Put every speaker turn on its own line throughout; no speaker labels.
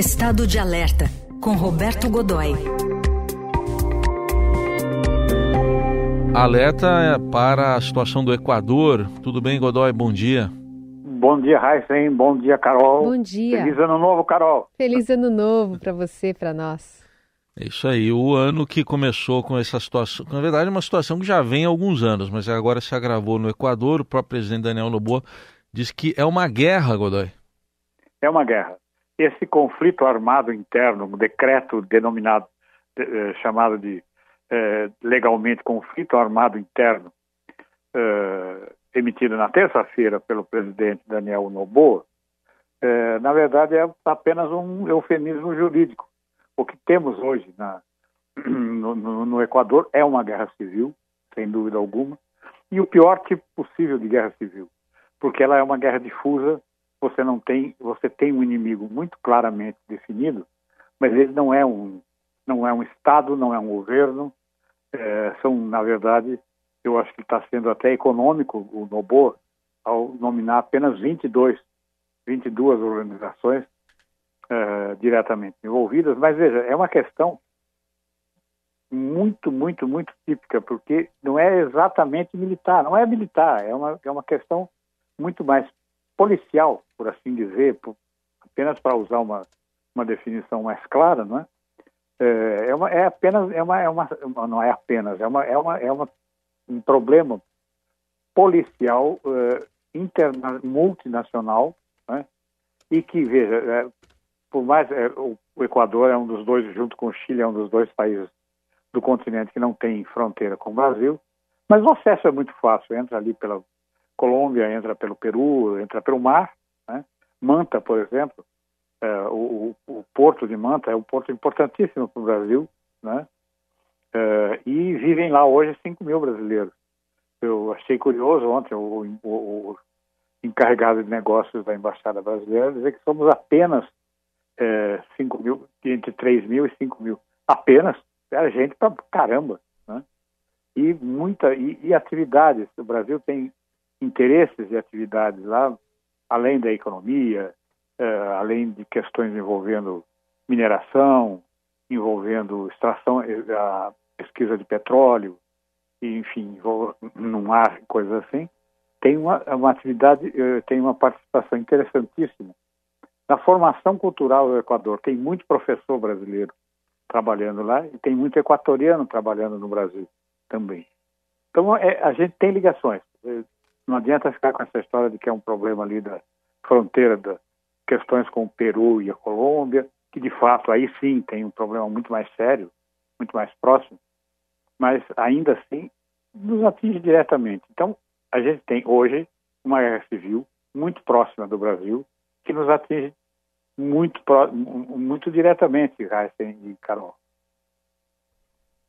Estado de Alerta, com Roberto Godoy.
Alerta para a situação do Equador. Tudo bem, Godoy? Bom dia.
Bom dia, Raíssen. Bom dia, Carol.
Bom dia.
Feliz ano novo, Carol.
Feliz ano novo para você, para nós.
É isso aí. O ano que começou com essa situação, na verdade, é uma situação que já vem há alguns anos, mas agora se agravou no Equador. O próprio presidente Daniel Noboa diz que é uma guerra, Godoy.
É uma guerra esse conflito armado interno, um decreto denominado, eh, chamado de eh, legalmente conflito armado interno, eh, emitido na terça-feira pelo presidente Daniel Noboa, eh, na verdade é apenas um eufemismo jurídico. O que temos hoje na, no, no, no Equador é uma guerra civil, sem dúvida alguma, e o pior tipo possível de guerra civil, porque ela é uma guerra difusa você não tem, você tem um inimigo muito claramente definido, mas ele não é um, não é um estado, não é um governo, é, são na verdade, eu acho que está sendo até econômico o Noboa ao nominar apenas 22, 22 organizações é, diretamente envolvidas, mas veja, é uma questão muito, muito, muito típica, porque não é exatamente militar, não é militar, é uma, é uma questão muito mais policial, por assim dizer, por, apenas para usar uma, uma definição mais clara, não é? É, é, uma, é apenas é uma, é uma não é apenas é uma é uma é uma, um problema policial uh, interna, multinacional né? e que veja é, por mais é, o, o, Equador é um dos dois junto com o Chile é um dos dois países do continente que não tem fronteira com o Brasil mas o acesso é muito fácil entra ali pela Colômbia entra pelo Peru, entra pelo mar. Né? Manta, por exemplo, é, o, o, porto de Manta é um porto importantíssimo para o Brasil, né? É, e vivem lá hoje 5 mil brasileiros. Eu achei curioso ontem o, o, o, encarregado de negócios da Embaixada Brasileira dizer que somos apenas é, 5 mil, entre 3 mil e 5 mil. Apenas, é gente para caramba. Né? E muita, e, e atividades. O Brasil tem interesses e atividades lá, além da economia, eh, além de questões envolvendo mineração, envolvendo extração, eh, a pesquisa de petróleo, enfim, no mar, coisas assim, tem uma, uma atividade, eh, tem uma participação interessantíssima na formação cultural do Equador. Tem muito professor brasileiro trabalhando lá e tem muito equatoriano trabalhando no Brasil também. Então, é, a gente tem ligações. Não adianta ficar com essa história de que é um problema ali da fronteira das questões com o Peru e a Colômbia, que de fato aí sim tem um problema muito mais sério, muito mais próximo, mas ainda assim nos atinge diretamente. Então, a gente tem hoje uma guerra civil muito próxima do Brasil, que nos atinge muito, muito diretamente, Heisen e Carol.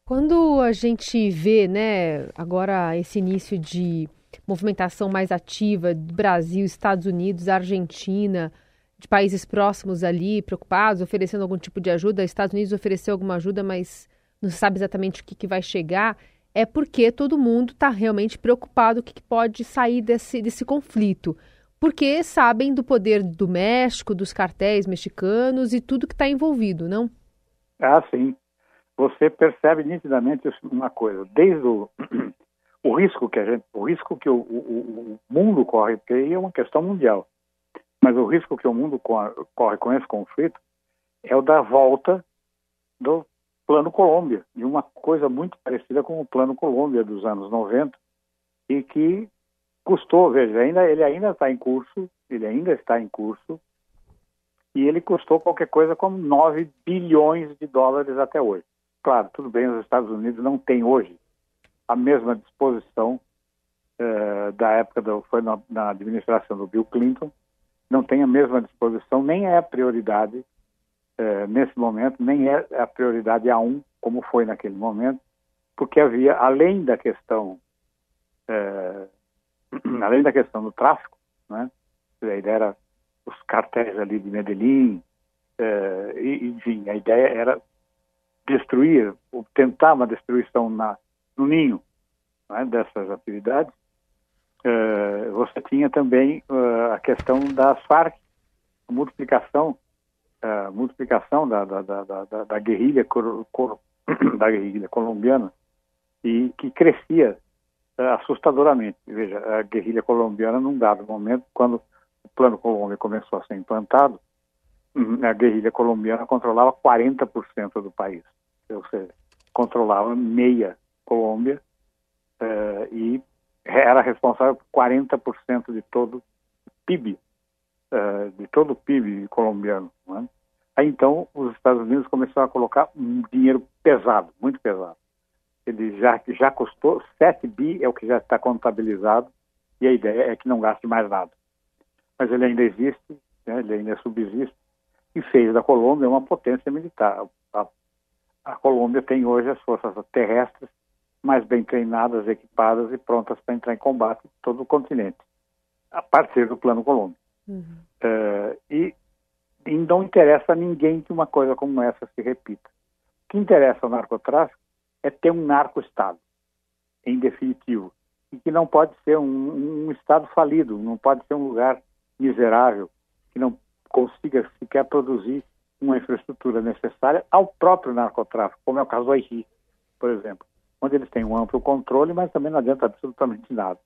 Quando a gente vê, né, agora esse início de movimentação mais ativa do Brasil, Estados Unidos, Argentina, de países próximos ali, preocupados, oferecendo algum tipo de ajuda. Estados Unidos ofereceu alguma ajuda, mas não sabe exatamente o que, que vai chegar. É porque todo mundo está realmente preocupado o que, que pode sair desse, desse conflito. Porque sabem do poder do México, dos cartéis mexicanos e tudo que está envolvido, não?
Ah, sim. Você percebe nitidamente uma coisa. Desde o o risco que a gente, o risco que o, o, o mundo corre, porque aí é uma questão mundial, mas o risco que o mundo corre com esse conflito é o da volta do Plano Colômbia, de uma coisa muito parecida com o Plano Colômbia dos anos 90, e que custou, veja, ainda, ele ainda está em curso, ele ainda está em curso, e ele custou qualquer coisa como 9 bilhões de dólares até hoje. Claro, tudo bem, os Estados Unidos não têm hoje a mesma disposição eh, da época do, foi na, na, administração do Bill Clinton, não tem a mesma disposição, nem é a prioridade eh, nesse momento, nem é a prioridade a um, como foi naquele momento, porque havia, além da questão, eh, além da questão do tráfico, né, a ideia era os cartéis ali de Medellín, e, enfim, a ideia era destruir, tentar uma destruição na, no ninho né, dessas atividades, uh, você tinha também uh, a questão das Farc, a multiplicação a multiplicação da, da, da, da, da guerrilha cor, cor, da guerrilha colombiana e que crescia uh, assustadoramente. Veja, a guerrilha colombiana, num dado momento, quando o Plano Colômbia começou a ser implantado, uhum, a guerrilha colombiana controlava 40% do país, ou seja, controlava meia Colômbia uh, e era responsável por 40% de todo o PIB, uh, de todo o PIB colombiano. É? Aí então os Estados Unidos começaram a colocar um dinheiro pesado, muito pesado. Ele já, já custou 7 bi, é o que já está contabilizado, e a ideia é que não gaste mais nada. Mas ele ainda existe, né, ele ainda subsiste, e fez da Colômbia uma potência militar. A, a Colômbia tem hoje as forças terrestres mais bem treinadas, equipadas e prontas para entrar em combate em todo o continente, a partir do Plano Colômbia. Uhum. Uh, e, e não interessa a ninguém que uma coisa como essa se repita. O que interessa ao narcotráfico é ter um narco-estado, em definitivo, e que não pode ser um, um estado falido, não pode ser um lugar miserável, que não consiga sequer produzir uma infraestrutura necessária ao próprio narcotráfico, como é o caso do Haiti, por exemplo onde eles têm um amplo controle, mas também não adianta absolutamente nada.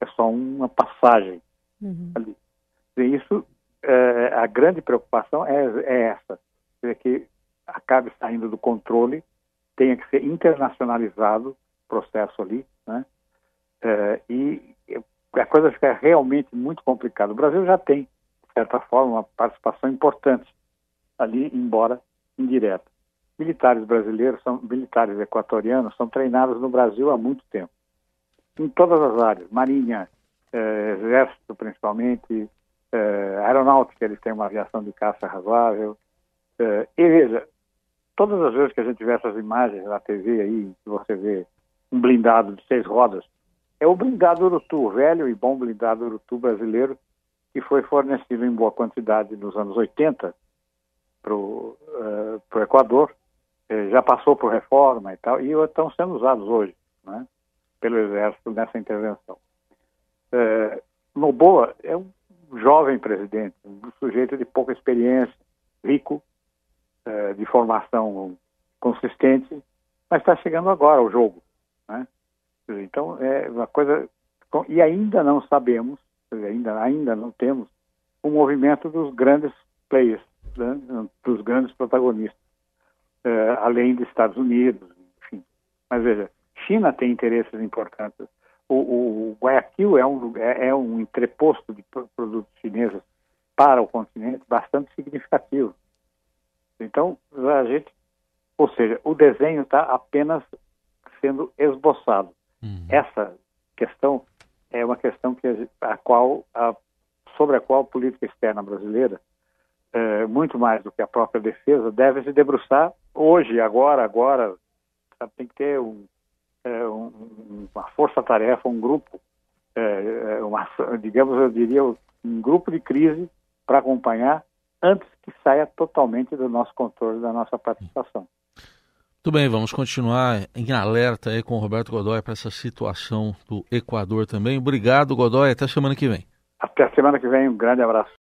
É só uma passagem uhum. ali. E isso, é, a grande preocupação é, é essa, é que acabe saindo do controle, tenha que ser internacionalizado o processo ali, né? É, e a coisa fica realmente muito complicada. O Brasil já tem, de certa forma, uma participação importante ali, embora indireta militares brasileiros, são militares equatorianos, são treinados no Brasil há muito tempo. Em todas as áreas, marinha, eh, exército principalmente, eh, aeronáutica, eles têm uma aviação de caça razoável. Eh, e veja, todas as vezes que a gente vê essas imagens na TV aí, que você vê um blindado de seis rodas, é o blindado Urutu, o velho e bom blindado Urutu brasileiro, que foi fornecido em boa quantidade nos anos 80 para o uh, Equador já passou por reforma e tal, e estão sendo usados hoje né, pelo Exército nessa intervenção. É, Noboa é um jovem presidente, um sujeito de pouca experiência, rico, é, de formação consistente, mas está chegando agora ao jogo. Né? Então, é uma coisa. E ainda não sabemos, ainda, ainda não temos, o movimento dos grandes players, né? dos grandes protagonistas uh, além dos Estados Unidos, enfim. Mas veja, China tem interesses importantes. O, o Guayaquil é um, é, é um entreposto de produtos chineses para o continente bastante significativo. Então, a gente, ou seja, o desenho está apenas sendo esboçado. Uhum. Essa questão é uma questão que a, a qual a, sobre a qual a política externa brasileira é, muito mais do que a própria defesa, deve se debruçar hoje, agora, agora. Sabe, tem que ter um, é, um, uma força-tarefa, um grupo, é, é, uma, digamos, eu diria, um grupo de crise para acompanhar antes que saia totalmente do nosso controle, da nossa participação.
Muito bem, vamos continuar em alerta aí com o Roberto Godoy para essa situação do Equador também. Obrigado, Godoy. Até semana que vem.
Até semana que vem. Um grande abraço.